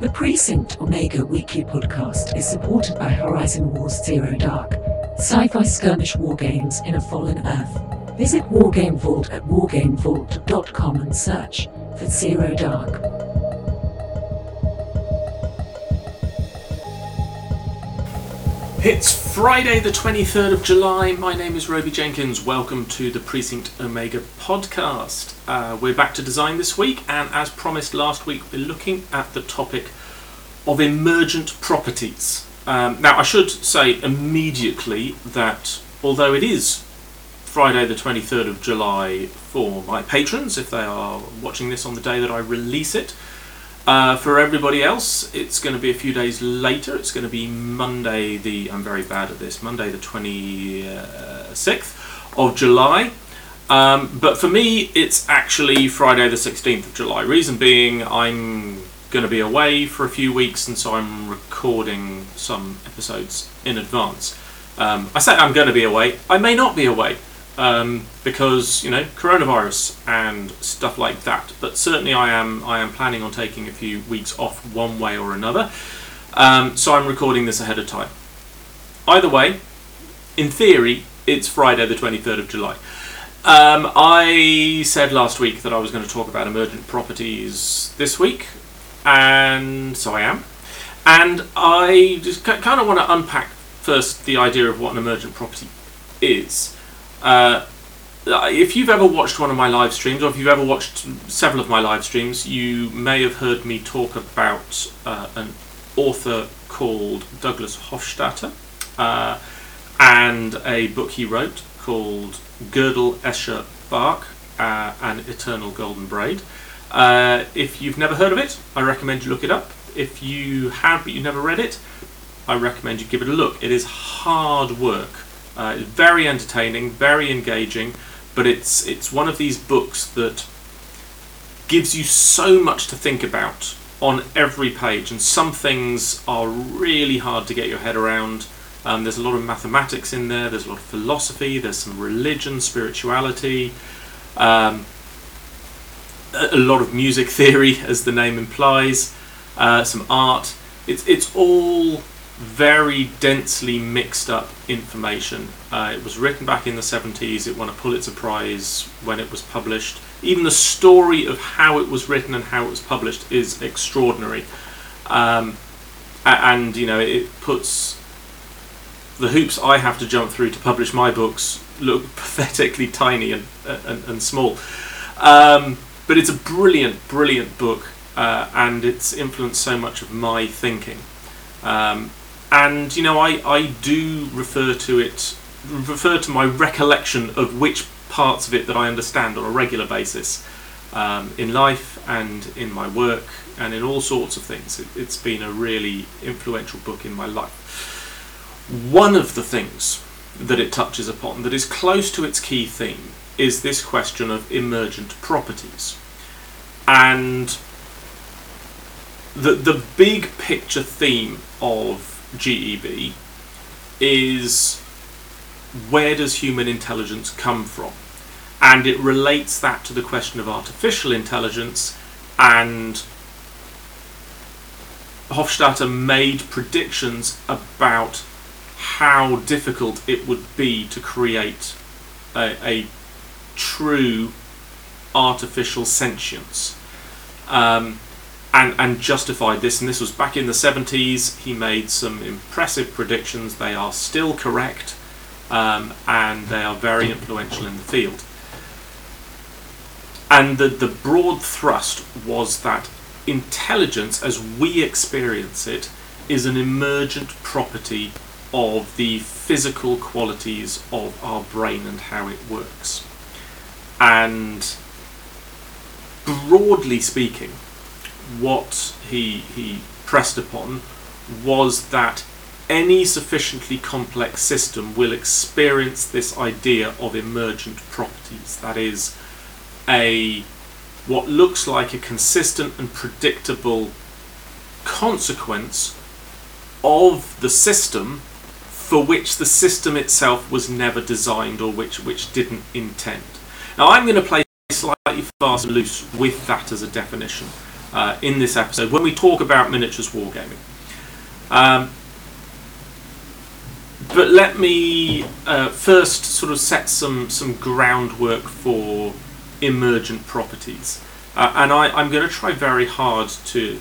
The Precinct Omega Weekly podcast is supported by Horizon Wars Zero Dark, sci fi skirmish war games in a fallen Earth. Visit Wargame Vault at wargamevault.com and search for Zero Dark. It's Friday, the 23rd of July. My name is Robey Jenkins. Welcome to the Precinct Omega podcast. Uh, we're back to design this week, and as promised last week, we're looking at the topic of emergent properties. Um, now, I should say immediately that although it is Friday, the 23rd of July, for my patrons, if they are watching this on the day that I release it, uh, for everybody else, it's going to be a few days later. It's going to be Monday, the I'm very bad at this. Monday, the 26th of July. Um, but for me, it's actually Friday, the 16th of July. Reason being, I'm going to be away for a few weeks, and so I'm recording some episodes in advance. Um, I say I'm going to be away. I may not be away um, because you know coronavirus and stuff like that. But certainly, I am I am planning on taking a few weeks off one way or another. Um, so I'm recording this ahead of time. Either way, in theory, it's Friday the 23rd of July. Um, I said last week that I was going to talk about emergent properties this week, and so I am. And I just kind of want to unpack first the idea of what an emergent property is. Uh, if you've ever watched one of my live streams, or if you've ever watched several of my live streams, you may have heard me talk about uh, an author called Douglas Hofstadter uh, and a book he wrote called Gödel, Escher, Bach uh, Eternal Golden Braid. Uh, if you've never heard of it, I recommend you look it up. If you have but you've never read it, I recommend you give it a look. It is hard work. Uh, it's very entertaining, very engaging, but it's it's one of these books that gives you so much to think about on every page, and some things are really hard to get your head around. Um, there's a lot of mathematics in there. There's a lot of philosophy. There's some religion, spirituality, um, a, lot of music theory, as the name implies. Uh, some art. It's it's all very densely mixed up information. Uh, it was written back in the 70s, it won a Pulitzer Prize when it was published. Even the story of how it was written and how it was published is extraordinary. Um, and, you know, it puts the hoops I have to jump through to publish my books look pathetically tiny and, and, and small. Um, but it's a brilliant, brilliant book, uh, and it's influenced so much of my thinking. Um, and you know I, I do refer to it refer to my recollection of which parts of it that I understand on a regular basis um, in life and in my work and in all sorts of things. It, it's been a really influential book in my life. One of the things that it touches upon that is close to its key theme is this question of emergent properties. And the, the big picture theme of GEB is where does human intelligence come from? And it relates that to the question of artificial intelligence and Hofstadter made predictions about how difficult it would be to create a, a true artificial sentience. Um, and, and justified this, and this was back in the 70s. He made some impressive predictions. They are still correct, um, and they are very influential in the field. And the, the broad thrust was that intelligence, as we experience it, is an emergent property of the physical qualities of our brain and how it works. And broadly speaking, what he he pressed upon was that any sufficiently complex system will experience this idea of emergent properties. That is, a what looks like a consistent and predictable consequence of the system for which the system itself was never designed or which which didn't intend. Now I'm going to play slightly fast and loose with that as a definition uh, in this episode when we talk about miniatures wargaming. Um, but let me uh, first sort of set some, some groundwork for emergent properties. Uh, and I, I'm going to try very hard to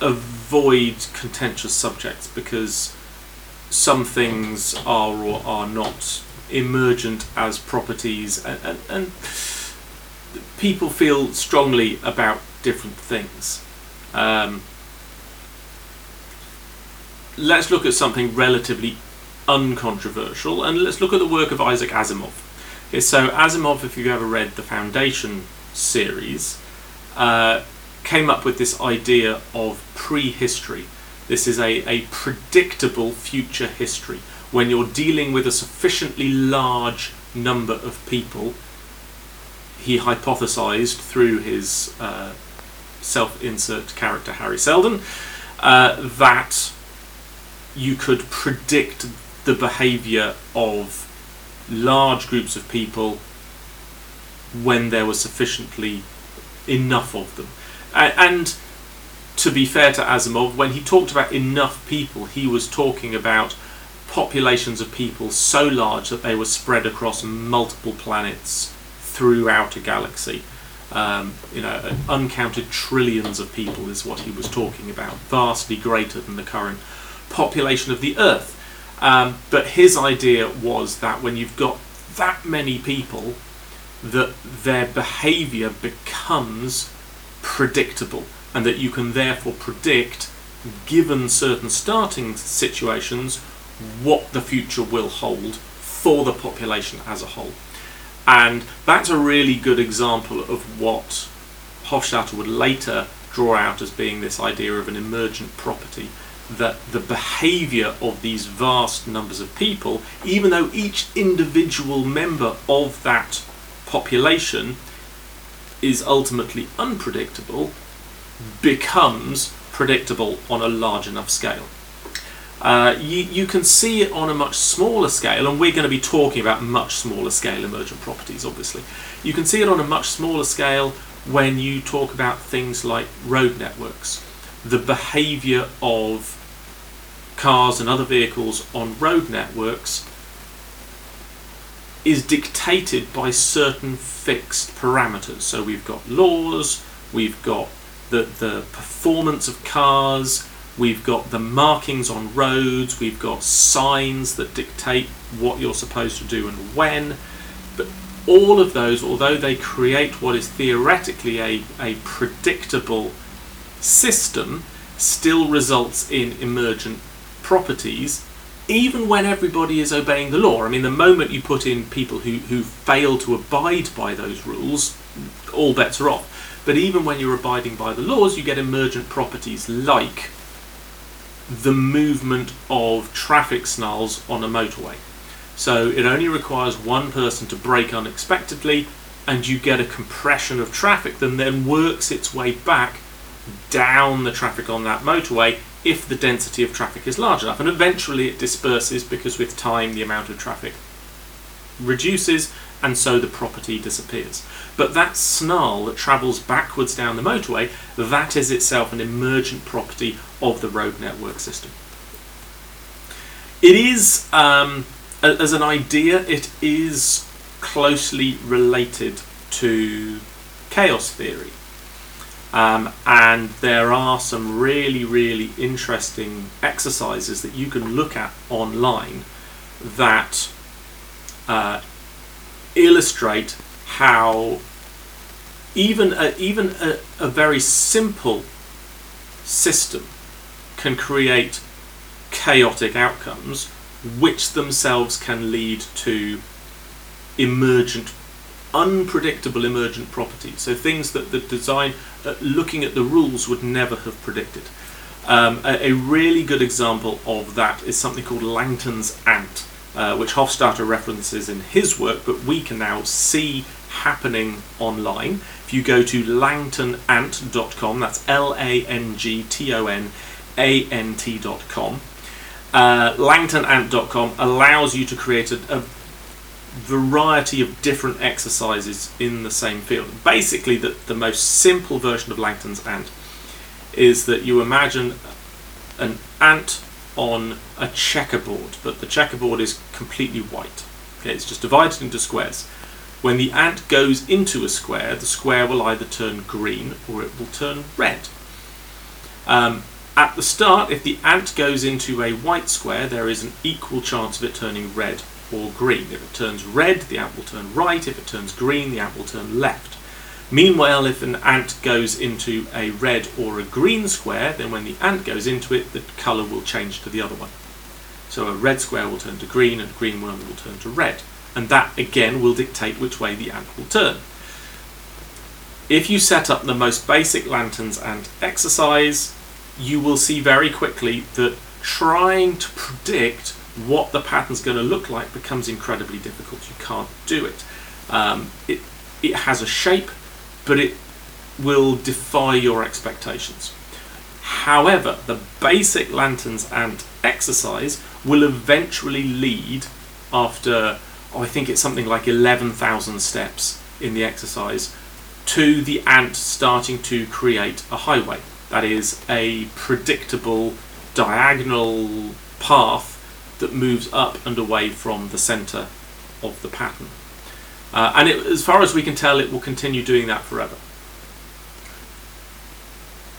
avoid contentious subjects because some things are or are not emergent as properties, and, and, and people feel strongly about different things. Um, let's look at something relatively uncontroversial, and let's look at the work of Isaac Asimov. Okay, so Asimov, if you've ever read the Foundation series, uh, came up with this idea of psychohistory. This is a, a predictable future history. When you're dealing with a sufficiently large number of people, he hypothesized through his uh, self insert character Hari Seldon uh, that you could predict the behavior of large groups of people when there was sufficiently enough of them. And to be fair to Asimov, when he talked about enough people, he was talking about populations of people so large that they were spread across multiple planets throughout a galaxy. Um, you know, uncounted trillions of people is what he was talking about, vastly greater than the current population of the Earth. Um, but his idea was that when you've got that many people, that their behaviour becomes predictable, and that you can therefore predict, given certain starting situations, what the future will hold for the population as a whole. And that's a really good example of what Hofstadter would later draw out as being this idea of an emergent property that the behavior of these vast numbers of people, even though each individual member of that population is ultimately unpredictable, becomes predictable on a large enough scale. Uh, you, you can see it on a much smaller scale, and we're going to be talking about much smaller scale emergent properties, obviously. You can see it on a much smaller scale when you talk about things like road networks. The behaviour of cars and other vehicles on road networks is dictated by certain fixed parameters. So we've got laws, we've got the, the performance of cars, we've got the markings on roads, we've got signs that dictate what you're supposed to do and when. But all of those, although they create what is theoretically a, a predictable system, still results in emergent properties even when everybody is obeying the law. I mean, the moment you put in people who, who fail to abide by those rules, all bets are off. But even when you're abiding by the laws, you get emergent properties like the movement of traffic snarls on a motorway. So it only requires one person to brake unexpectedly, and you get a compression of traffic that then works its way back down the traffic on that motorway if the density of traffic is large enough. And eventually it disperses because with time the amount of traffic reduces and so the property disappears. But that snarl that travels backwards down the motorway, that is itself an emergent property of the road network system. It is, um, as an idea, it is closely related to chaos theory. Um, and there are some really, really interesting exercises that you can look at online that uh, illustrate how even a, even a, a very simple system can create chaotic outcomes, which themselves can lead to emergent unpredictable emergent properties. So things that the design, uh, looking at the rules, would never have predicted. Um, a, a, really good example of that is something called Langton's ant, uh, which Hofstadter references in his work, but we can now see happening online. If you go to langtonant.com, that's L A N G T O N A N T.com, uh, langtonant.com allows you to create a, a variety of different exercises in the same field. Basically, the, the most simple version of Langton's ant is that you imagine an ant on a checkerboard, but the checkerboard is completely white. Okay, it's just divided into squares. When the ant goes into a square, the square will either turn green or it will turn red. Um, at the start, if the ant goes into a white square, there is an equal chance of it turning red or green. If it turns red, the ant will turn right. If it turns green, the ant will turn left. Meanwhile, if an ant goes into a red or a green square, then when the ant goes into it, the colour will change to the other one. So a red square will turn to green and a green one will turn to red and that again will dictate which way the ant will turn. If you set up the most basic Langton's ant exercise, you will see very quickly that trying to predict what the pattern's going to look like becomes incredibly difficult. You can't do it. Um, it, it has a shape, but it will defy your expectations. However, the basic Langton's ant exercise will eventually lead after oh, I think it's something like 11,000 steps in the exercise, to the ant starting to create a highway. That is a predictable diagonal path that moves up and away from the centre of the pattern. Uh, and it, as far as we can tell, it will continue doing that forever.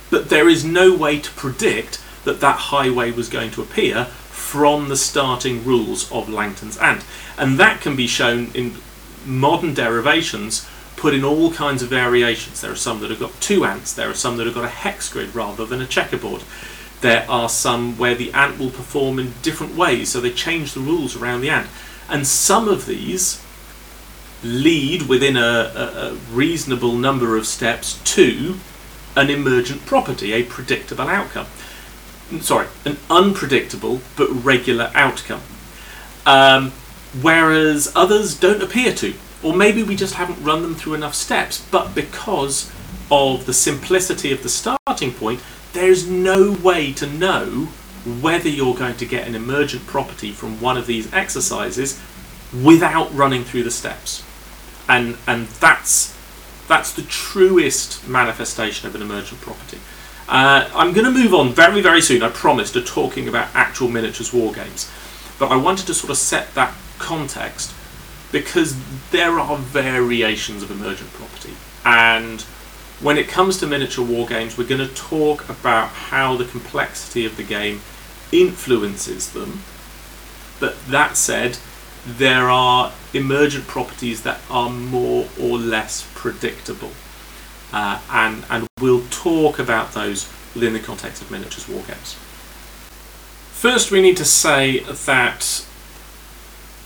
But there is no way to predict that that highway was going to appear from the starting rules of Langton's ant. And that can be shown in modern derivations put in all kinds of variations. There are some that have got two ants, there are some that have got a hex grid rather than a checkerboard. There are some where the ant will perform in different ways, so they change the rules around the ant. And some of these lead within a, a, a reasonable number of steps to an emergent property, a predictable outcome sorry, an unpredictable but regular outcome. Um, whereas others don't appear to. Or maybe we just haven't run them through enough steps, but because of the simplicity of the starting point, there's no way to know whether you're going to get an emergent property from one of these exercises without running through the steps. And and that's that's the truest manifestation of an emergent property. Uh, I'm going to move on very, very soon, I promise, to talking about actual miniatures war games. But I wanted to sort of set that context because there are variations of emergent property. And when it comes to miniature war games, we're going to talk about how the complexity of the game influences them. But that said, there are emergent properties that are more or less predictable uh, and, and we'll talk about those within the context of miniatures war games. First, we need to say that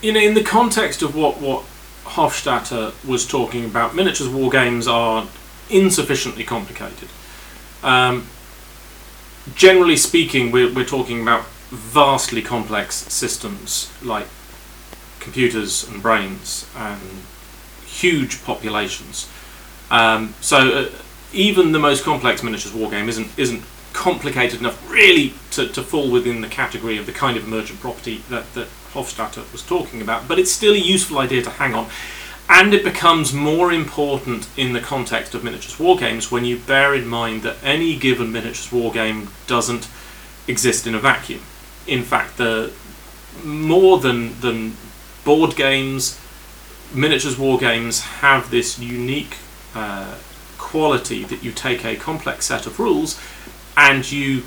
you know, in the context of what, what Hofstadter was talking about, miniatures war games are insufficiently complicated. Um, generally speaking, we're, we're talking about vastly complex systems like computers and brains and huge populations. Um, so uh, even the most complex miniatures wargame isn't isn't complicated enough really to, to fall within the category of the kind of emergent property that, that Hofstadter was talking about, but it's still a useful idea to hang on. And it becomes more important in the context of miniatures wargames when you bear in mind that any given miniatures wargame doesn't exist in a vacuum. In fact, the more than than board games, miniatures war games have this unique uh, quality that you take a complex set of rules and you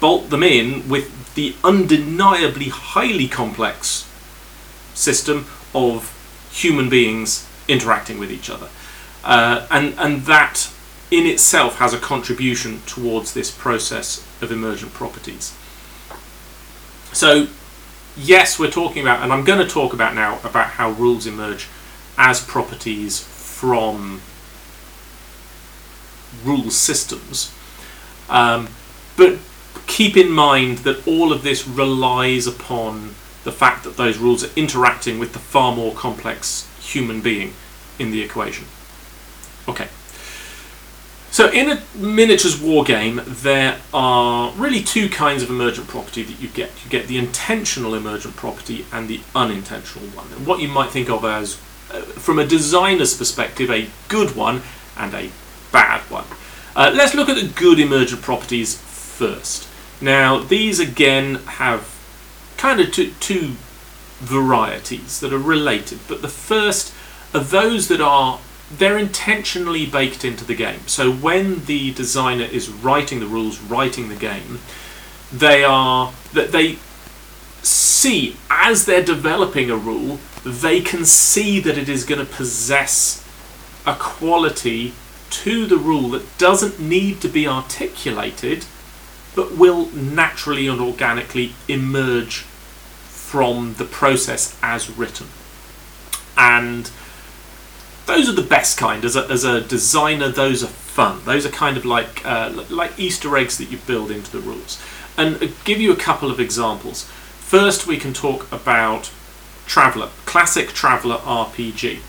bolt them in with the undeniably highly complex system of human beings interacting with each other. Uh, and, and that in itself has a contribution towards this process of emergent properties. So, yes, we're talking about, and I'm going to talk about now about how rules emerge as properties from rule systems. Um, but keep in mind that all of this relies upon the fact that those rules are interacting with the far more complex human being in the equation. Okay. So, in a miniatures war game, there are really two kinds of emergent property that you get. You get the intentional emergent property and the unintentional one. And what you might think of as, uh, from a designer's perspective, a good one and a bad one. Uh, let's look at the good emergent properties first. Now, these again have kind of two, two varieties that are related, but the first are those that are they're intentionally baked into the game. So when the designer is writing the rules, writing the game, they are that they see as they're developing a rule, they can see that it is going to possess a quality to the rule that doesn't need to be articulated, but will naturally and organically emerge from the process as written. And those are the best kind. As a, as a designer, those are fun. Those are kind of like uh, like Easter eggs that you build into the rules. And I'll give you a couple of examples. First, we can talk about Traveller, classic Traveller RPG.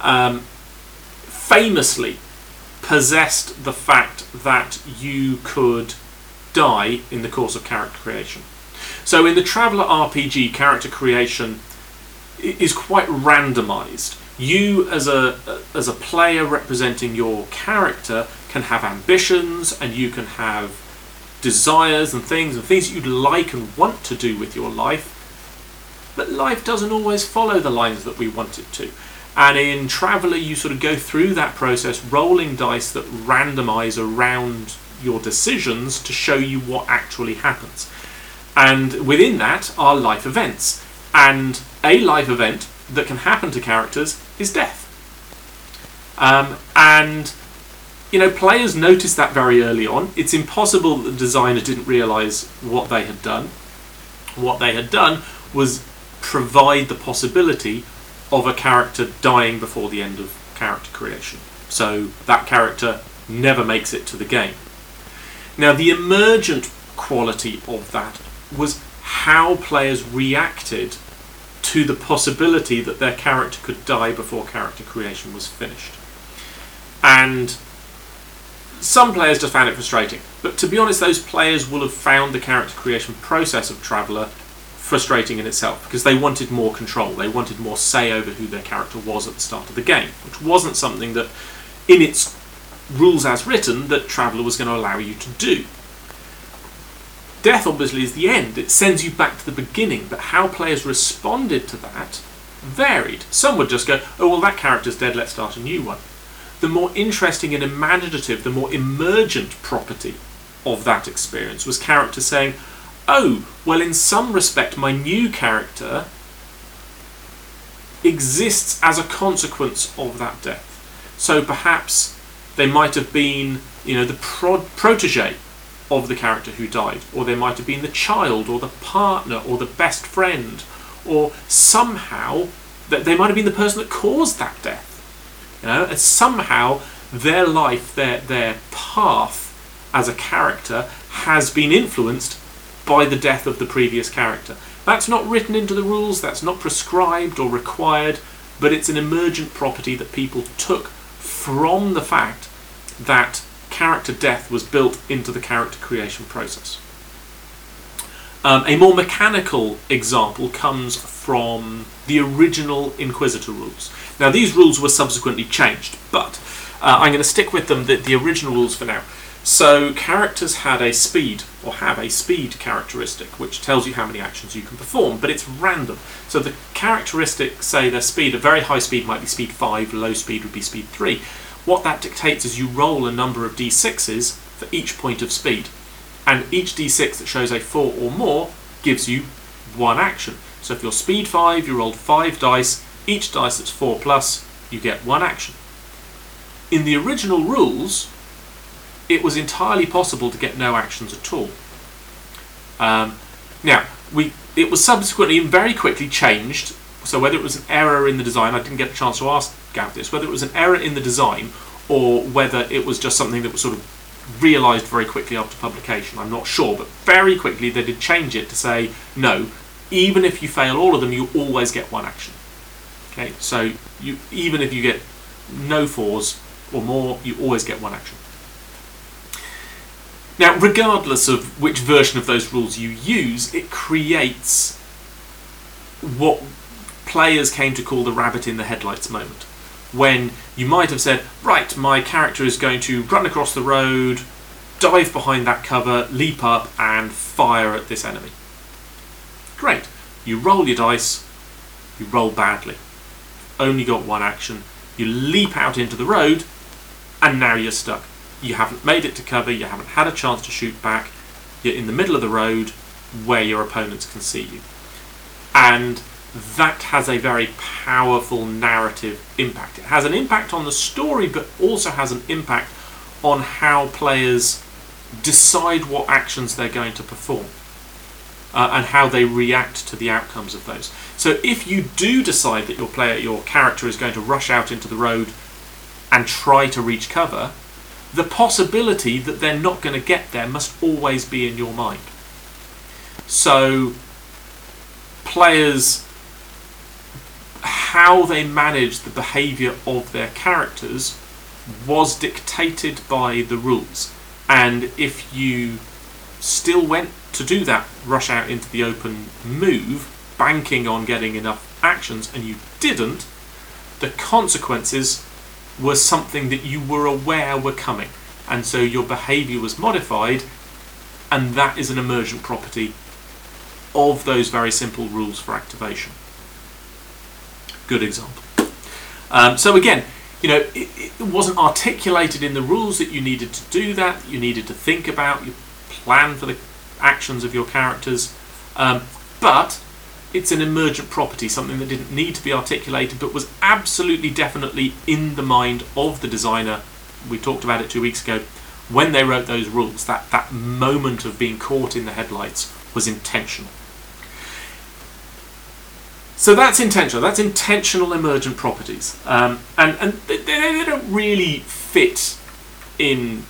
Um, famously possessed the fact that you could die in the course of character creation. So in the Traveller RPG, character creation is quite randomized you as a as a player representing your character can have ambitions and you can have desires and things and things you'd like and want to do with your life but life doesn't always follow the lines that we want it to. And in traveller you sort of go through that process rolling dice that randomize around your decisions to show you what actually happens. And within that are life events. And a life event that can happen to characters is death. Um, and you know, players noticed that very early on. It's impossible that the designer didn't realise what they had done. What they had done was provide the possibility of a character dying before the end of character creation. So that character never makes it to the game. Now, the emergent quality of that was how players reacted to the possibility that their character could die before character creation was finished. And some players just found it frustrating. But to be honest, those players will have found the character creation process of Traveller frustrating in itself because they wanted more control. They wanted more say over who their character was at the start of the game, which wasn't something that, in its rules as written, that Traveller was going to allow you to do. Death obviously is the end. It sends you back to the beginning, but how players responded to that varied. Some would just go, oh, well, that character's dead, let's start a new one. The more interesting and imaginative, the more emergent property of that experience was characters saying, oh, well, in some respect, my new character exists as a consequence of that death. So perhaps they might have been, you know, the pro- protege of the character who died, or they might have been the child, or the partner, or the best friend, or somehow that they might have been the person that caused that death. You know, and somehow their life, their their path as a character has been influenced by the death of the previous character. That's not written into the rules, that's not prescribed or required, but it's an emergent property that people took from the fact that character death was built into the character creation process. Um, a more mechanical example comes from the original Inquisitor rules. Now, these rules were subsequently changed, but uh, I'm going to stick with them, the, the original rules for now. So, characters had a speed, or have a speed characteristic, which tells you how many actions you can perform, but it's random. So, the characteristics say their speed, a very high speed might be speed 5, low speed would be speed 3. What that dictates is you roll a number of d6s for each point of speed. And each d6 that shows a 4 or more gives you one action. So if you're speed 5, you rolled 5 dice, each dice that's 4 plus, you get one action. In the original rules, it was entirely possible to get no actions at all. Um, now, we it was subsequently and very quickly changed. So whether it was an error in the design, I didn't get a chance to ask Gav this, whether it was an error in the design or whether it was just something that was sort of realised very quickly after publication. I'm not sure, but very quickly they did change it to say no. Even if you fail all of them, you always get one action. Okay, so you even if you get no fours or more, you always get one action. Now, regardless of which version of those rules you use, it creates what players came to call the rabbit in the headlights moment. When you might have said, right, my character is going to run across the road, dive behind that cover, leap up, and fire at this enemy. Great. You roll your dice, you roll badly. Only got one action. You leap out into the road, and now you're stuck. You haven't made it to cover, you haven't had a chance to shoot back, you're in the middle of the road where your opponents can see you. And that has a very powerful narrative impact. It has an impact on the story, but also has an impact on how players decide what actions they're going to perform uh, and how they react to the outcomes of those. So, if you do decide that your player, your character, is going to rush out into the road and try to reach cover, the possibility that they're not going to get there must always be in your mind. So, players, how they managed the behaviour of their characters was dictated by the rules. And if you still went to do that rush out into the open move, banking on getting enough actions, and you didn't, the consequences were something that you were aware were coming. And so your behavior was modified, and that is an emergent property of those very simple rules for activation. Good example. Um, so again, you know, it, it, wasn't articulated in the rules that you needed to do that. You needed to think about, you plan for the actions of your characters, um, but it's an emergent property, something that didn't need to be articulated, but was absolutely definitely in the mind of the designer. We talked about it two weeks ago when they wrote those rules. That that moment of being caught in the headlights was intentional. So that's intentional. That's intentional emergent properties, um, and and they, they don't really fit in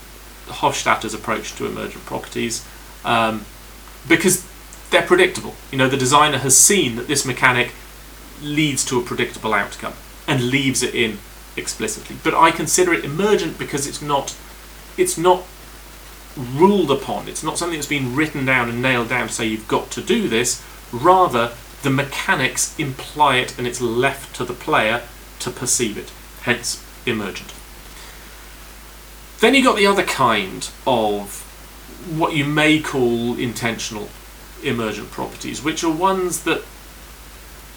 Hofstadter's approach to emergent properties um, because they're predictable. You know, the designer has seen that this mechanic leads to a predictable outcome and leaves it in explicitly. But I consider it emergent because it's not it's not ruled upon. It's not something that's been written down and nailed down to say you've got to do this. Rather, the mechanics imply it and it's left to the player to perceive it. Hence, emergent. Then you've got the other kind of what you may call intentional emergent properties, which are ones that,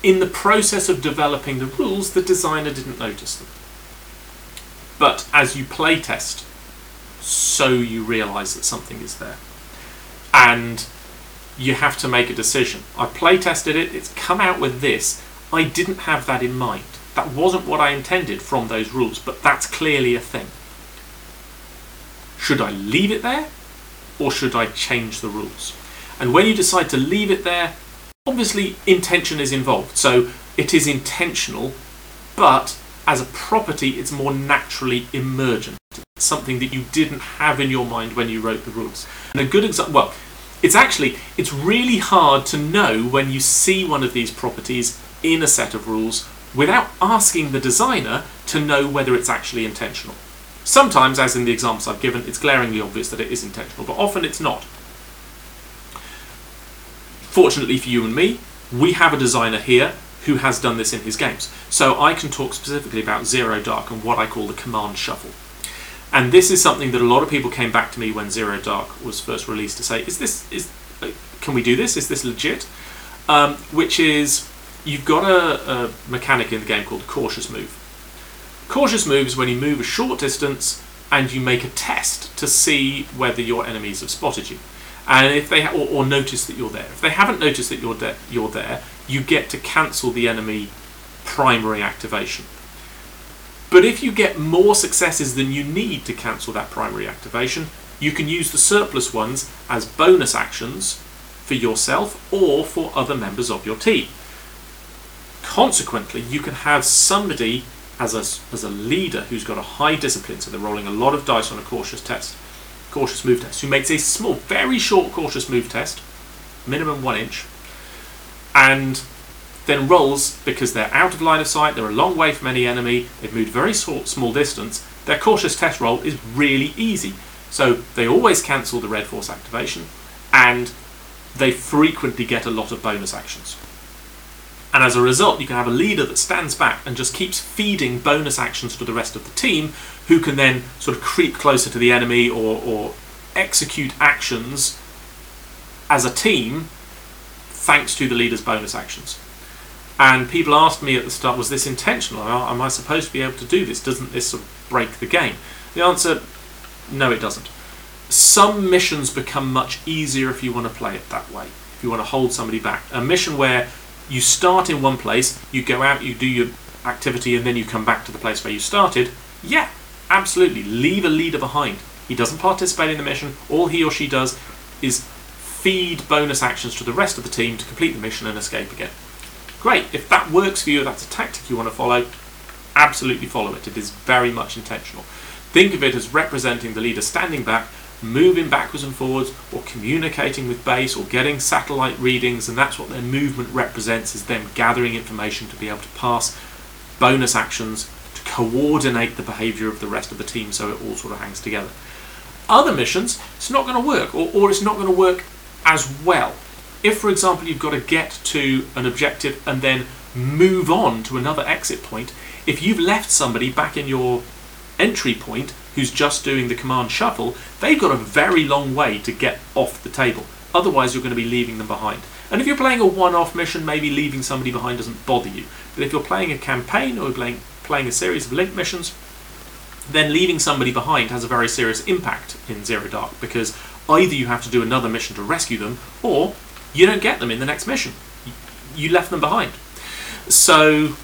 in the process of developing the rules, the designer didn't notice them. But as you playtest, so you realize that something is there. And you have to make a decision. I play tested it, it's come out with this. I didn't have that in mind. That wasn't what I intended from those rules, but that's clearly a thing. Should I leave it there or should I change the rules? And when you decide to leave it there, obviously intention is involved. So it is intentional, but as a property, it's more naturally emergent. It's something that you didn't have in your mind when you wrote the rules. And a good example, well, it's actually, it's really hard to know when you see one of these properties in a set of rules without asking the designer to know whether it's actually intentional. Sometimes, as in the examples I've given, it's glaringly obvious that it is intentional, but often it's not. Fortunately for you and me, we have a designer here who has done this in his games. So I can talk specifically about Zero Dark and what I call the command shuffle. And this is something that a lot of people came back to me when Zero Dark was first released to say, is this, is, can we do this? Is this legit? Um, which is, you've got a, a mechanic in the game called cautious move. Cautious moves when you move a short distance and you make a test to see whether your enemies have spotted you and if they ha- or, or, notice that you're there. If they haven't noticed that you're, de- you're there, you get to cancel the enemy primary activation. But if you get more successes than you need to cancel that primary activation, you can use the surplus ones as bonus actions for yourself or for other members of your team. Consequently, you can have somebody as a, as a leader who's got a high discipline, so they're rolling a lot of dice on a cautious test cautious move test, who makes a small, very short cautious move test, minimum one inch, and then rolls because they're out of line of sight, they're a long way from any enemy, they've moved very small, small distance. Their cautious test roll is really easy. So they always cancel the red force activation, and they frequently get a lot of bonus actions. And as a result, you can have a leader that stands back and just keeps feeding bonus actions to the rest of the team, who can then sort of creep closer to the enemy or, or execute actions as a team thanks to the leader's bonus actions. And people asked me at the start, was this intentional? Am I supposed to be able to do this? Doesn't this sort of break the game? The answer, no, it doesn't. Some missions become much easier if you want to play it that way, if you want to hold somebody back. A mission where you start in one place, you go out, you do your activity, and then you come back to the place where you started, yeah, absolutely. Leave a leader behind. He doesn't participate in the mission. All he or she does is feed bonus actions to the rest of the team to complete the mission and escape again. Great. If that works for you, that's a tactic you want to follow, absolutely follow it. It is very much intentional. Think of it as representing the leader standing back, moving backwards and forwards, or communicating with base, or getting satellite readings, and that's what their movement represents is them gathering information to be able to pass bonus actions to coordinate the behaviour of the rest of the team so it all sort of hangs together. Other missions, it's not going to work, or, or it's not going to work as well. If, for example, you've got to get to an objective and then move on to another exit point, if you've left somebody back in your entry point who's just doing the command shuffle, they've got a very long way to get off the table. Otherwise, you're going to be leaving them behind. And if you're playing a one off mission, maybe leaving somebody behind doesn't bother you. But if you're playing a campaign or playing, playing a series of link missions, then leaving somebody behind has a very serious impact in Zero Dark because either you have to do another mission to rescue them or you don't get them in the next mission. You left them behind. So,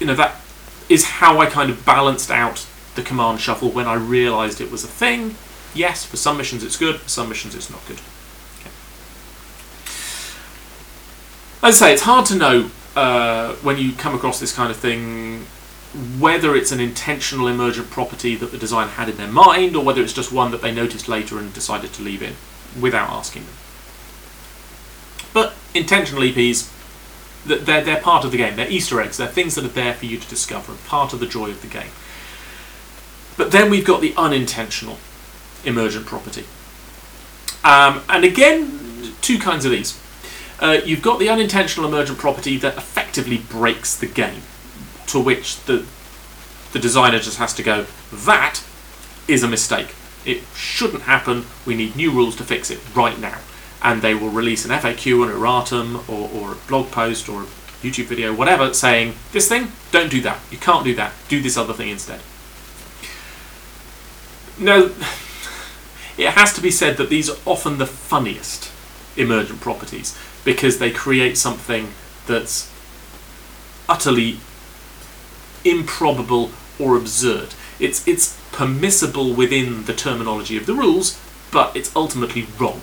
you know, that is how I kind of balanced out the command shuffle when I realised it was a thing. Yes, for some missions it's good, for some missions it's not good. As I say, it's hard to know uh, when you come across this kind of thing whether it's an intentional emergent property that the designer had in their mind or whether it's just one that they noticed later and decided to leave in without asking them. But intentional EPs, they're, they're part of the game. They're Easter eggs. They're things that are there for you to discover, and part of the joy of the game. But then we've got the unintentional emergent property. Um, and again, two kinds of these. Uh, you've got the unintentional emergent property that effectively breaks the game, to which the the designer just has to go, that is a mistake. It shouldn't happen. We need new rules to fix it right now. And they will release an FAQ, an erratum, or, or a blog post, or a YouTube video, whatever, saying, this thing, don't do that. You can't do that. Do this other thing instead. No, it has to be said that these are often the funniest emergent properties because they create something that's utterly improbable or absurd. It's it's permissible within the terminology of the rules, but it's ultimately wrong,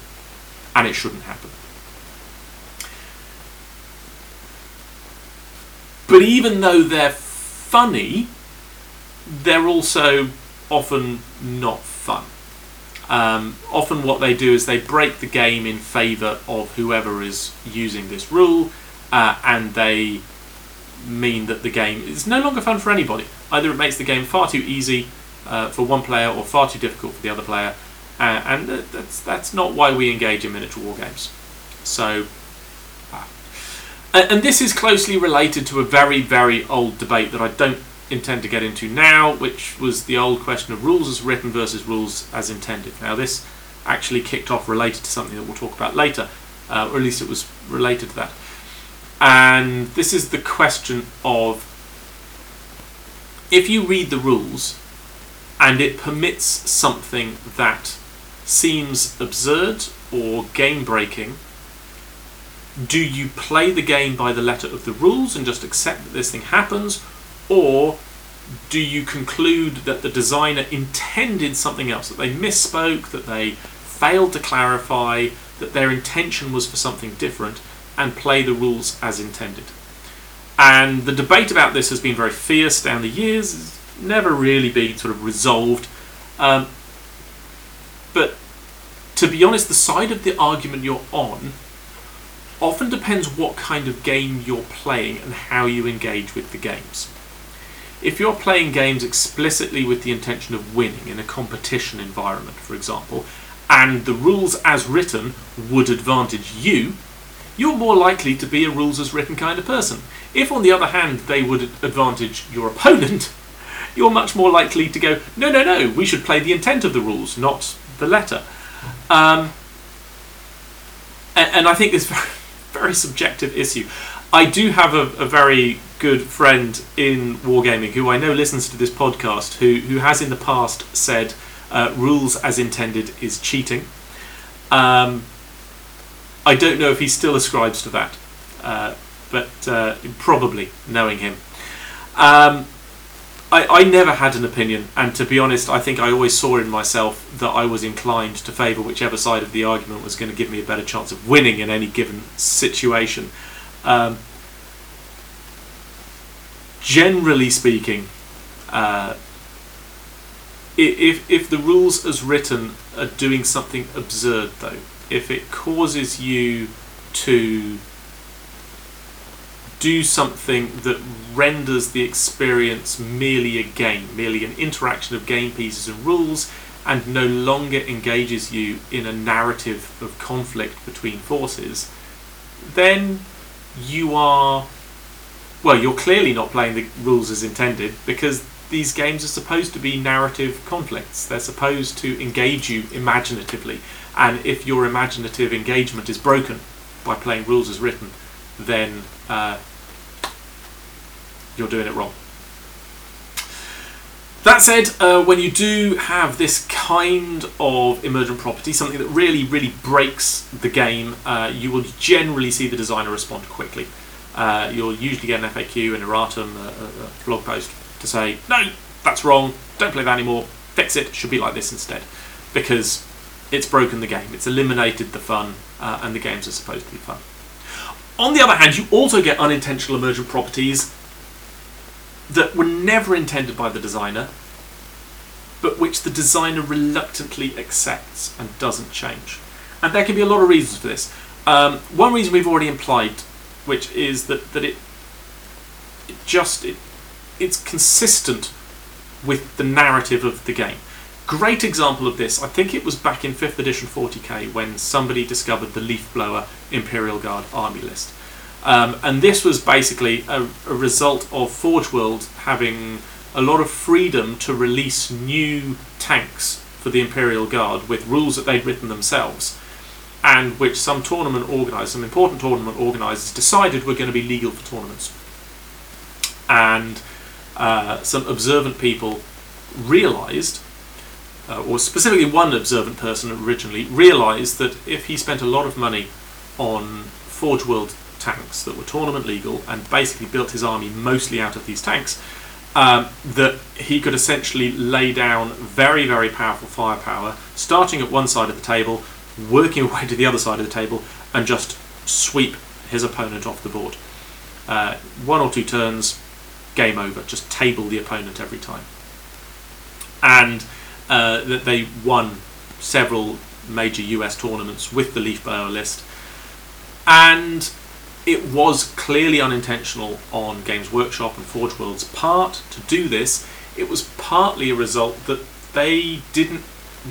and it shouldn't happen. But even though they're funny, they're also often not fun. Um, often, what they do is they break the game in favour of whoever is using this rule, uh, and they mean that the game is no longer fun for anybody. Either it makes the game far too easy uh, for one player or far too difficult for the other player, uh, and that's that's not why we engage in miniature war games. So, uh, and this is closely related to a very very old debate that I don't intend to get into now, which was the old question of rules as written versus rules as intended. Now, this actually kicked off related to something that we'll talk about later, uh, or at least it was related to that. And this is the question of if you read the rules and it permits something that seems absurd or game breaking, do you play the game by the letter of the rules and just accept that this thing happens, or do you conclude that the designer intended something else, that they misspoke, that they failed to clarify, that their intention was for something different, and play the rules as intended? And the debate about this has been very fierce down the years, it's never really been sort of resolved. Um, to be honest, the side of the argument you're on often depends what kind of game you're playing and how you engage with the games. if you're playing games explicitly with the intention of winning in a competition environment, for example, and the rules as written would advantage you, you're more likely to be a rules as written kind of person. If, on the other hand, they would advantage your opponent, you're much more likely to go, no, no, no, we should play the intent of the rules, not the letter. Um, and, and I think this very, very subjective issue. I do have a, a very good friend in wargaming who I know listens to this podcast who, who has in the past said uh, rules as intended is cheating. Um, I don't know if he still ascribes to that, uh, but uh, probably knowing him. Um, I, I never had an opinion, and to be honest, I think I always saw in myself that I was inclined to favour whichever side of the argument was going to give me a better chance of winning in any given situation. Um, generally speaking, uh, if if the rules as written are doing something absurd, though, if it causes you to do something that renders the experience merely a game, merely an interaction of game pieces and rules, and no longer engages you in a narrative of conflict between forces, then you are well, you're clearly not playing the rules as intended because these games are supposed to be narrative conflicts. They're supposed to engage you imaginatively. And if your imaginative engagement is broken by playing rules as written, then uh, you're doing it wrong. That said, uh, when you do have this kind of emergent property, something that really, really breaks the game, uh, you will generally see the designer respond quickly. Uh, you'll usually get an FAQ, an erratum, a, a, blog post to say, no, that's wrong, don't play that anymore, fix it, should be like this instead. Because it's broken the game, it's eliminated the fun, uh, and the games are supposed to be fun. On the other hand, you also get unintentional emergent properties that were never intended by the designer, but which the designer reluctantly accepts and doesn't change. And there can be a lot of reasons for this. Um, one reason we've already implied which is that, that it, it just it, it's consistent with the narrative of the game. Great example of this, I think it was back in 5th edition 40k when somebody discovered the Leaf Blower Imperial Guard army list. Um, and this was basically a, a result of Forge World having a lot of freedom to release new tanks for the Imperial Guard with rules that they'd written themselves and which some tournament organisers, some important tournament organisers, decided were going to be legal for tournaments. And uh, some observant people realised, uh, or specifically one observant person originally, realised that if he spent a lot of money on Forge World tanks that were tournament legal and basically built his army mostly out of these tanks, um, that he could essentially lay down very, very powerful firepower, starting at one side of the table, working away to the other side of the table and just sweep his opponent off the board. Uh, one or two turns, game over. Just table the opponent every time. And uh, that they won several major US tournaments with the Leaf Blower list. And it was clearly unintentional on Games Workshop and Forge World's part to do this. It was partly a result that they didn't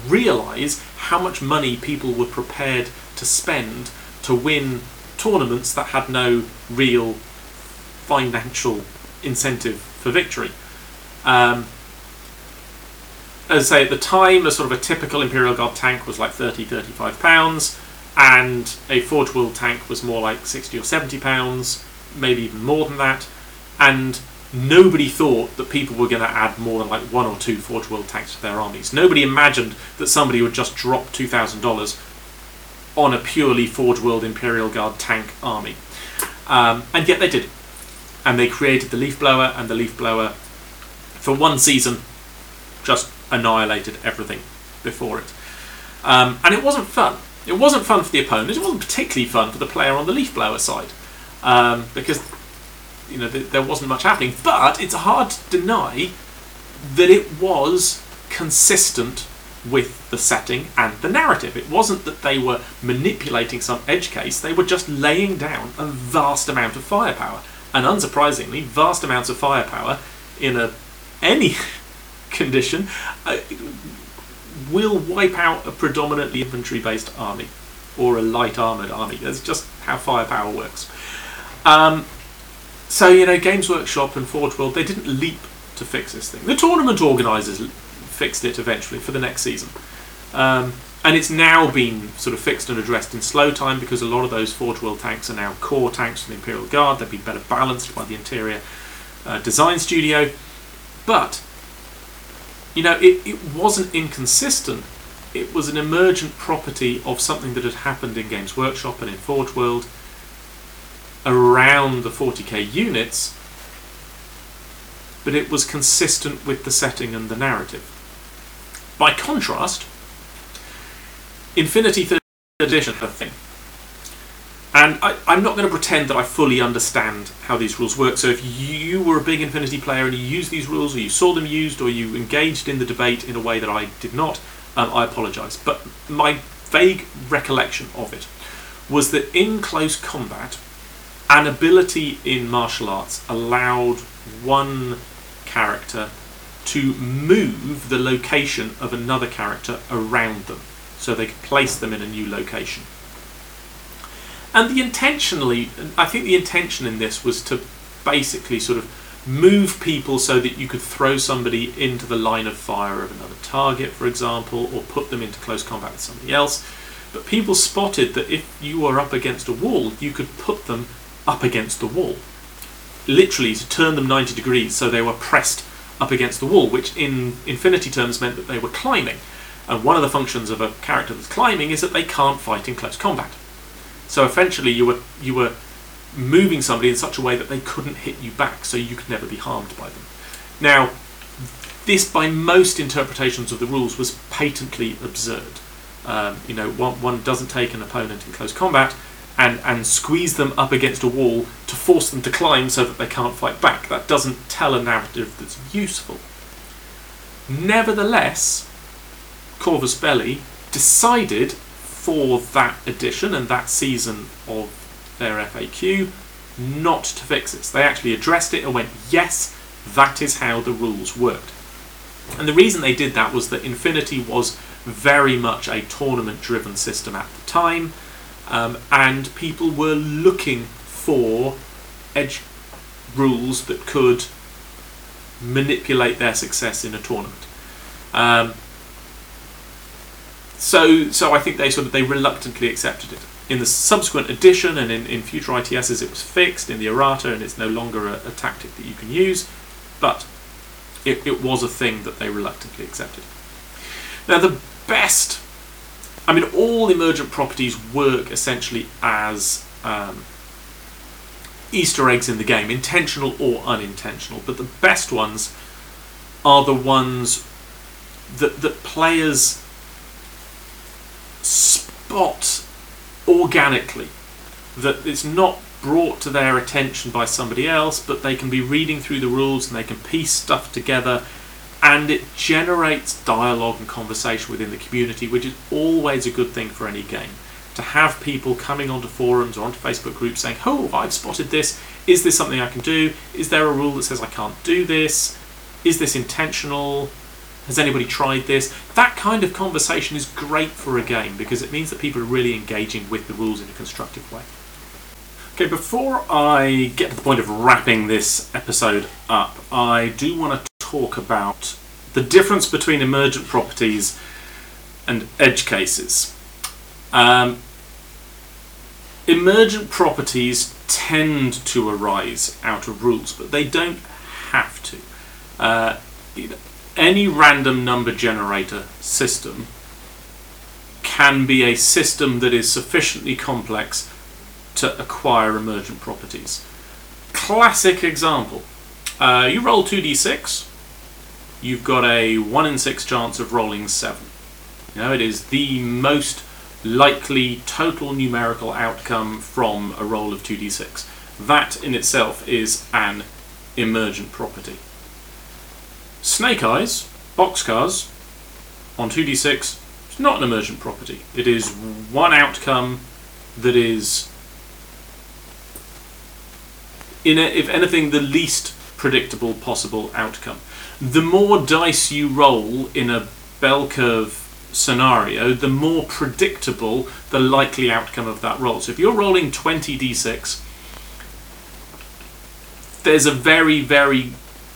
realise how much money people were prepared to spend to win tournaments that had no real financial incentive for victory. Um, as I say, at the time, a sort of a typical Imperial Guard tank was like 30, 35 pounds, and a Forge World tank was more like 60 or 70 pounds, maybe even more than that. And nobody thought that people were going to add more than like one or two Forge World tanks to their armies. Nobody imagined that somebody would just drop $2,000 on a purely Forge World Imperial Guard tank army. Um, and yet they did. And they created the Leaf Blower, and the Leaf Blower, for one season, just annihilated everything before it. Um, and it wasn't fun. It wasn't fun for the opponent. It wasn't particularly fun for the player on the Leaf Blower side. Um, because you know, th- there wasn't much happening. But it's hard to deny that it was consistent with the setting and the narrative. It wasn't that they were manipulating some edge case, they were just laying down a vast amount of firepower. And unsurprisingly, vast amounts of firepower in a any condition uh, will wipe out a predominantly infantry based army or a light armoured army. That's just how firepower works. Um, so, you know, Games Workshop and Forge World, they didn't leap to fix this thing. The tournament organisers fixed it eventually for the next season. Um, and it's now been sort of fixed and addressed in slow time because a lot of those Forge World tanks are now core tanks for the Imperial Guard. They've been better balanced by the interior uh, design studio. But, you know, it, it wasn't inconsistent. It was an emergent property of something that had happened in Games Workshop and in Forge World around the 40k units, but it was consistent with the setting and the narrative. By contrast, Infinity Third Edition a thing. And I, am not going to pretend that I fully understand how these rules work. So if you were a big Infinity player and you used these rules, or you saw them used, or you engaged in the debate in a way that I did not, um, I apologise. But my vague recollection of it was that in close combat, an ability in martial arts allowed one character to move the location of another character around them so they could place them in a new location. And the intentionally, I think the intention in this was to basically sort of move people so that you could throw somebody into the line of fire of another target, for example, or put them into close combat with somebody else. But people spotted that if you were up against a wall, you could put them up against the wall. Literally, to turn them 90 degrees so they were pressed up against the wall, which in infinity terms meant that they were climbing. And one of the functions of a character that's climbing is that they can't fight in close combat. So essentially, you were you were moving somebody in such a way that they couldn't hit you back, so you could never be harmed by them. Now, this, by most interpretations of the rules, was patently absurd. Um, you know, one, one doesn't take an opponent in close combat and, and squeeze them up against a wall to force them to climb so that they can't fight back. That doesn't tell a narrative that's useful. Nevertheless, Corvus Belli decided for that edition and that season of their FAQ not to fix this. They actually addressed it and went, yes, that is how the rules worked. And the reason they did that was that Infinity was very much a tournament driven system at the time, um, and people were looking for edge rules that could manipulate their success in a tournament. Um, so so I think they sort of they reluctantly accepted it. In the subsequent edition and in, in future ITSs it was fixed in the errata and it's no longer a, a tactic that you can use, but it, it was a thing that they reluctantly accepted. Now the best I mean all emergent properties work essentially as um, Easter eggs in the game, intentional or unintentional, but the best ones are the ones that that players spot organically that it's not brought to their attention by somebody else, but they can be reading through the rules and they can piece stuff together and it generates dialogue and conversation within the community, which is always a good thing for any game. To have people coming onto forums or onto Facebook groups saying, Oh, I've spotted this. Is this something I can do? Is there a rule that says I can't do this? Is this intentional? Has anybody tried this? That kind of conversation is great for a game because it means that people are really engaging with the rules in a constructive way. Okay, before I get to the point of wrapping this episode up, I do want to talk about the difference between emergent properties and edge cases. Um, emergent properties tend to arise out of rules, but they don't have to. Uh, any random number generator system can be a system that is sufficiently complex to acquire emergent properties. Classic example. Uh, you roll 2d6, you've got a 1 in 6 chance of rolling 7. You know, it is the most likely total numerical outcome from a roll of 2d6. That in itself is an emergent property. Snake Eyes, boxcars, on 2d6, it's not an emergent property. It is one outcome that is, in a, if anything, the least predictable possible outcome. The more dice you roll in a bell curve scenario, the more predictable the likely outcome of that roll. So if you're rolling 20d6, there's a very, very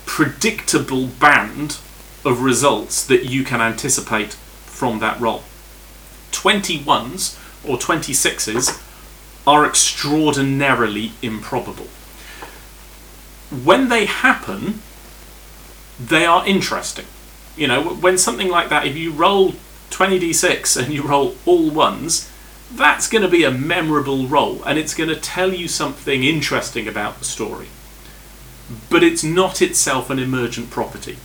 predictable band of results that you can anticipate from that roll. 21s or 26s are extraordinarily improbable. When they happen, they are interesting. You know, when something like that, if you roll 20d6 and you roll all ones, that's going to be a memorable roll and it's going to tell you something interesting about the story. But it's not itself an emergent property.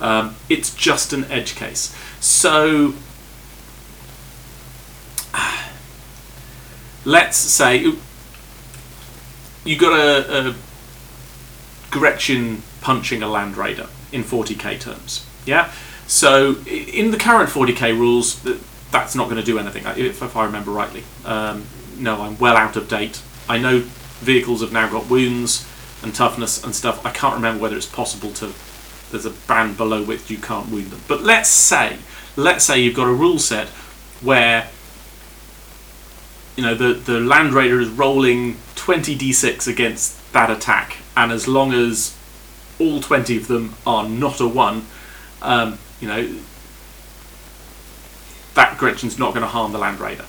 Um, it's just an edge case. So let's say you've got a, a Gretchin punching a Land Raider in 40k terms. Yeah? So in the current 40k rules, that's not going to do anything, if, if I remember rightly. Um, no, I'm well out of date. I know vehicles have now got wounds and toughness and stuff. I can't remember whether it's possible to. There's a band below which you can't wound them. But let's say, let's say you've got a rule set where you know the the Land Raider is rolling 20 d6 against that attack, and as long as all 20 of them are not a one, um, you know, that Gretchin's not going to harm the Land Raider.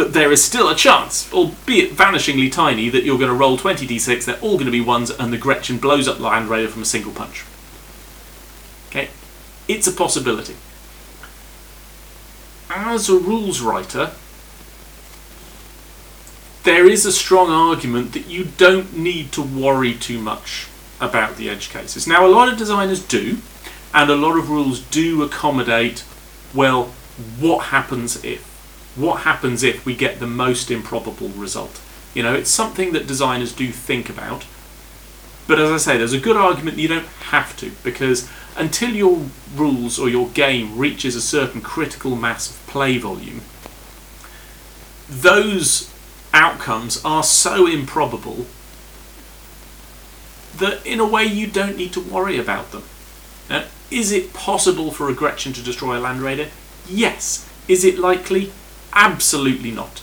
But there is still a chance, albeit vanishingly tiny, that you're going to roll 20d6, they're all going to be ones, and the Gretchin blows up the Land Raider from a single punch. Okay? It's a possibility. As a rules writer, there is a strong argument that you don't need to worry too much about the edge cases. Now, a lot of designers do, and a lot of rules do accommodate, well, what happens if? What happens if we get the most improbable result? You know, it's something that designers do think about. But as I say, there's a good argument that you don't have to, because until your rules or your game reaches a certain critical mass of play volume, those outcomes are so improbable that in a way you don't need to worry about them. Now, is it possible for a Gretchin to destroy a Land Raider? Yes. Is it likely? Absolutely not.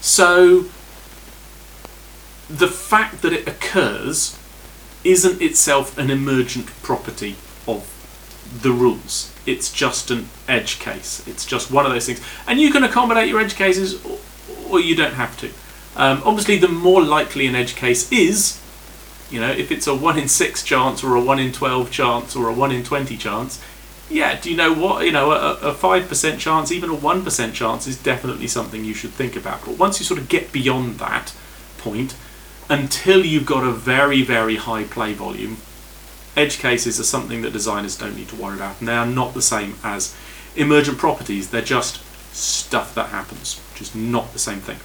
So, the fact that it occurs isn't itself an emergent property of the rules. It's just an edge case. It's just one of those things. And you can accommodate your edge cases or, or you don't have to. Um, obviously, the more likely an edge case is, you know, if it's a 1 in 6 chance or a 1 in 12 chance or a 1 in 20 chance, yeah, do you know what? You know, a, a 5% chance, even a 1% chance is definitely something you should think about. But once you sort of get beyond that point, until you've got a very, very high play volume, edge cases are something that designers don't need to worry about. And they are not the same as emergent properties, they're just stuff that happens, which is not the same thing.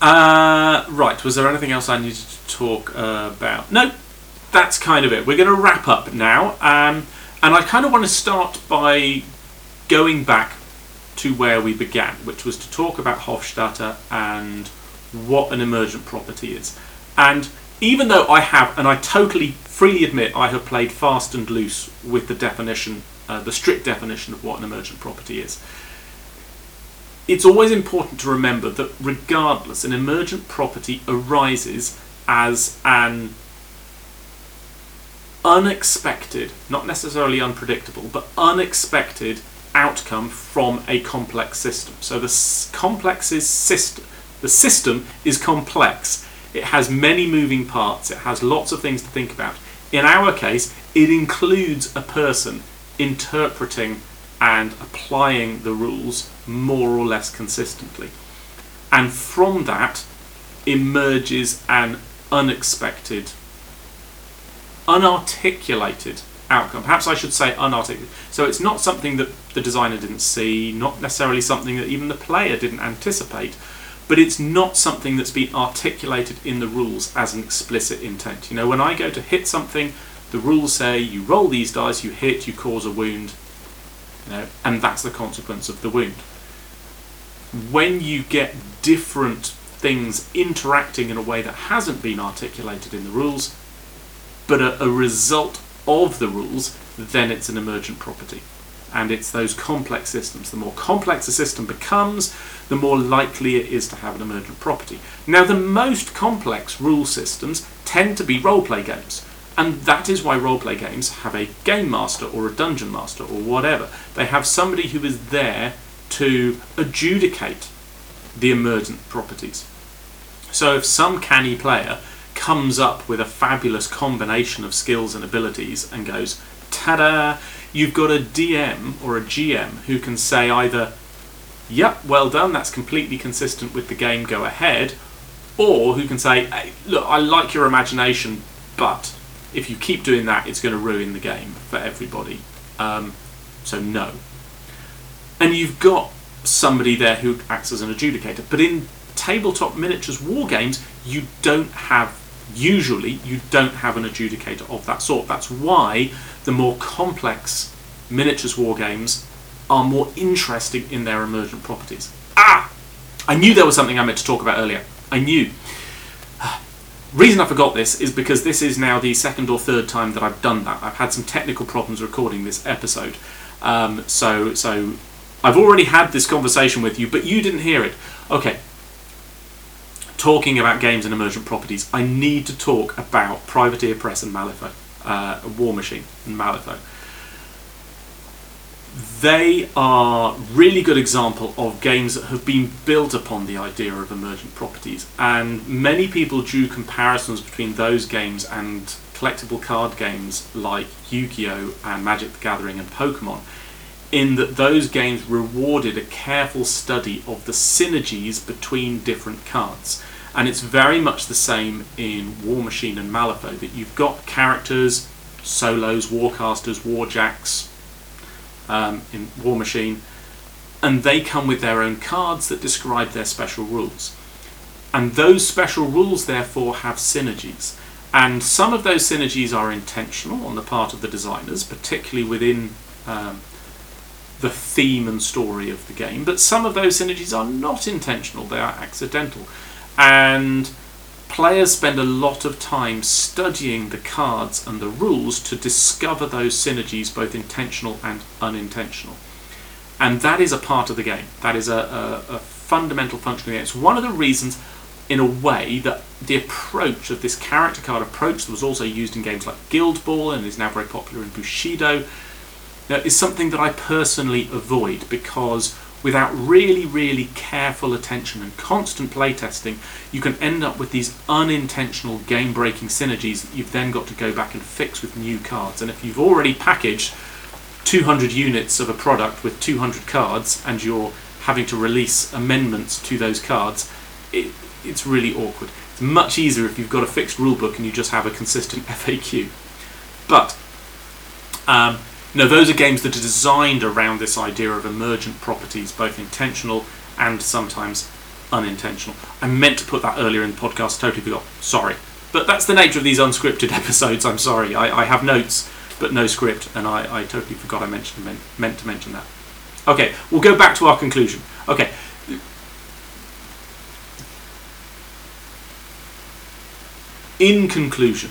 Uh, right, was there anything else I needed to talk uh, about? No, that's kind of it. We're going to wrap up now. Um, and I kind of want to start by going back to where we began, which was to talk about Hofstadter and what an emergent property is. And even though I have, and I totally freely admit, I have played fast and loose with the definition, uh, the strict definition of what an emergent property is it's always important to remember that regardless, an emergent property arises as an unexpected, not necessarily unpredictable, but unexpected outcome from a complex system. So the s- complex is system. The system is complex. It has many moving parts. It has lots of things to think about. In our case, it includes a person interpreting and applying the rules more or less consistently. And from that emerges an unexpected, unarticulated outcome. Perhaps I should say unarticulated. So it's not something that the designer didn't see, not necessarily something that even the player didn't anticipate, but it's not something that's been articulated in the rules as an explicit intent. You know, when I go to hit something, the rules say you roll these dice, you hit, you cause a wound, you know, and that's the consequence of the wound. When you get different things interacting in a way that hasn't been articulated in the rules, but a, a result of the rules, then it's an emergent property. And it's those complex systems. The more complex a system becomes, the more likely it is to have an emergent property. Now, the most complex rule systems tend to be role-play games. And that is why role-play games have a game master or a dungeon master or whatever. They have somebody who is there to adjudicate the emergent properties. So if some canny player comes up with a fabulous combination of skills and abilities and goes, ta-da, you've got a DM or a GM who can say either, yep, well done, that's completely consistent with the game, go ahead, or who can say, hey, look, I like your imagination, but if you keep doing that, it's going to ruin the game for everybody. Um, so no. And you've got somebody there who acts as an adjudicator. But in tabletop miniatures war games, you don't have usually you don't have an adjudicator of that sort. That's why the more complex miniatures war games are more interesting in their emergent properties. Ah! I knew there was something I meant to talk about earlier. I knew. Reason I forgot this is because this is now the second or third time that I've done that. I've had some technical problems recording this episode. Um, so, so I've already had this conversation with you, but you didn't hear it. Okay, talking about games and emergent properties, I need to talk about Privateer Press and Malifaux, uh, Warmachine and Malifaux. They are really good example of games that have been built upon the idea of emergent properties, and many people drew comparisons between those games and collectible card games like Yu-Gi-Oh and Magic the Gathering and Pokemon in that those games rewarded a careful study of the synergies between different cards. And it's very much the same in Warmachine and Malifaux that you've got characters, solos, warcasters, warjacks um, in Warmachine, and they come with their own cards that describe their special rules. And those special rules, therefore, have synergies. And some of those synergies are intentional on the part of the designers, particularly within um, the theme and story of the game, but some of those synergies are not intentional, they are accidental and players spend a lot of time studying the cards and the rules to discover those synergies, both intentional and unintentional. And that is a part of the game. That is a, a, a fundamental function of the game. It's one of the reasons, in a way, that the approach of this character card approach that was also used in games like Guild Ball and is now very popular in Bushido is something that I personally avoid because without really, really careful attention and constant playtesting, you can end up with these unintentional game breaking synergies that you've then got to go back and fix with new cards. And if you've already packaged 200 units of a product with 200 cards and you're having to release amendments to those cards, it, it's really awkward. It's much easier if you've got a fixed rulebook and you just have a consistent FAQ. But um, no, those are games that are designed around this idea of emergent properties, both intentional and sometimes unintentional. I meant to put that earlier in the podcast, totally forgot. Sorry. But that's the nature of these unscripted episodes. I'm sorry. I, I have notes, but no script, and I, I totally forgot I mentioned meant, meant to mention that. Okay, we'll go back to our conclusion. Okay. In conclusion,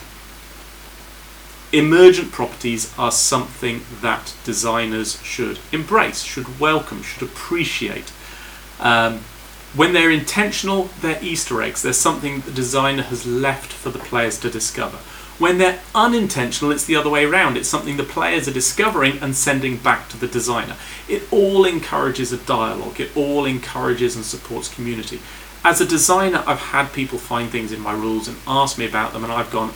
emergent properties are something that designers should embrace, should welcome, should appreciate. Um, when they're intentional, they're Easter eggs. They're something the designer has left for the players to discover. When they're unintentional, it's the other way around. It's something the players are discovering and sending back to the designer. It all encourages a dialogue, it all encourages and supports community. As a designer, I've had people find things in my rules and ask me about them, and I've gone,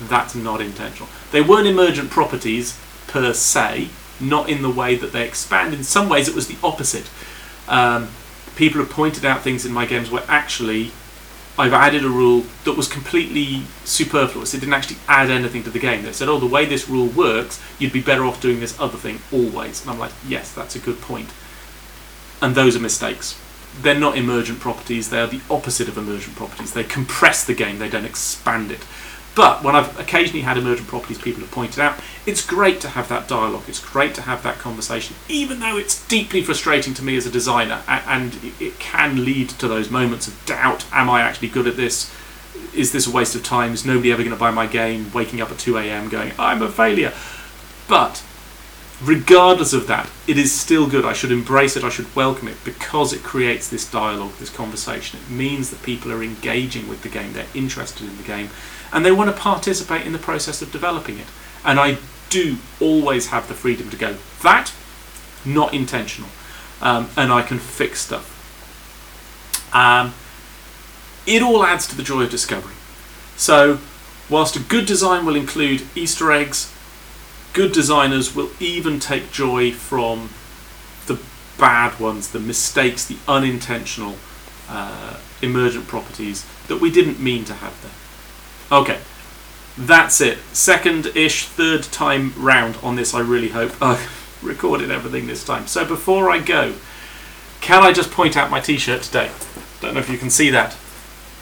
that's not intentional. They weren't emergent properties per se, not in the way that they expand. In some ways, it was the opposite. Um, people have pointed out things in my games where actually I've added a rule that was completely superfluous. It didn't actually add anything to the game. They said, oh, the way this rule works, you'd be better off doing this other thing always. And I'm like, yes, that's a good point. And those are mistakes. They're not emergent properties, they are the opposite of emergent properties. They compress the game, they don't expand it. But when I've occasionally had emergent properties people have pointed out, it's great to have that dialogue. It's great to have that conversation, even though it's deeply frustrating to me as a designer, and it can lead to those moments of doubt. Am I actually good at this? Is this a waste of time? Is nobody ever going to buy my game? Waking up at 2 a.m. going, I'm a failure. But regardless of that, it is still good. I should embrace it, I should welcome it because it creates this dialogue, this conversation. It means that people are engaging with the game, they're interested in the game, and they want to participate in the process of developing it. And I do always have the freedom to go, that, not intentional, um, and I can fix stuff. Um, it all adds to the joy of discovery. So, whilst a good design will include Easter eggs, good designers will even take joy from the bad ones, the mistakes, the unintentional uh, emergent properties that we didn't mean to have there. Okay, that's it. Second ish, third time round on this, I really hope. I've recorded everything this time. So before I go, can I just point out my t shirt today? Don't know if you can see that.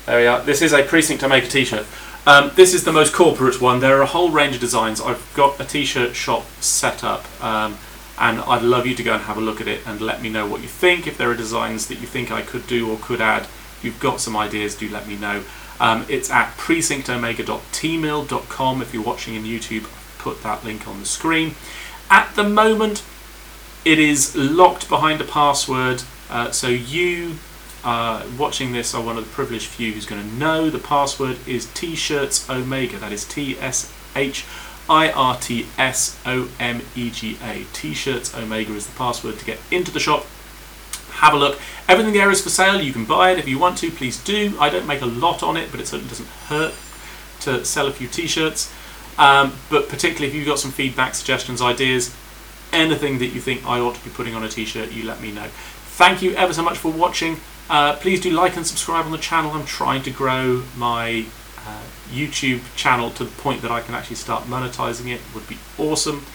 There we are. This is a Precinct Omega t shirt. Um, this is the most corporate one. There are a whole range of designs. I've got a t-shirt shop set up, um, and I'd love you to go and have a look at it and let me know what you think. If there are designs that you think I could do or could add, if you've got some ideas, do let me know. Um, it's at precinctomega.teemill.com. If you're watching in YouTube, put that link on the screen. At the moment, it is locked behind a password, uh, so you uh, watching this are one of the privileged few who's going to know the password is T-shirts Omega. That is T S H I R T S O M E G A. T-shirts Omega is the password to get into the shop. Have a look. Everything there is for sale. You can buy it if you want to. Please do. I don't make a lot on it, but it certainly doesn't hurt to sell a few T-shirts. Um, but particularly if you've got some feedback, suggestions, ideas, anything that you think I ought to be putting on a T-shirt, you let me know. Thank you ever so much for watching. Uh, please do like and subscribe on the channel. I'm trying to grow my uh, YouTube channel to the point that I can actually start monetizing it. Would be awesome.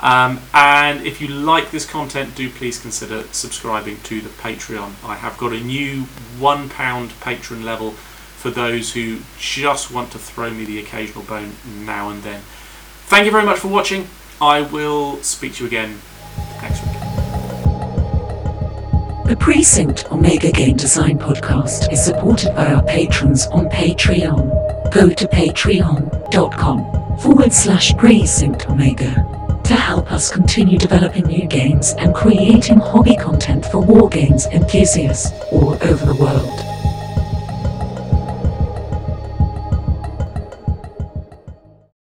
Um, and if you like this content, do please consider subscribing to the Patreon. I have got a new £1 patron level for those who just want to throw me the occasional bone now and then. Thank you very much for watching. I will speak to you again next week. The Precinct Omega Game Design Podcast is supported by our patrons on Patreon. Go to patreon.com forward slash Precinct Omega to help us continue developing new games and creating hobby content for war games enthusiasts all over the world.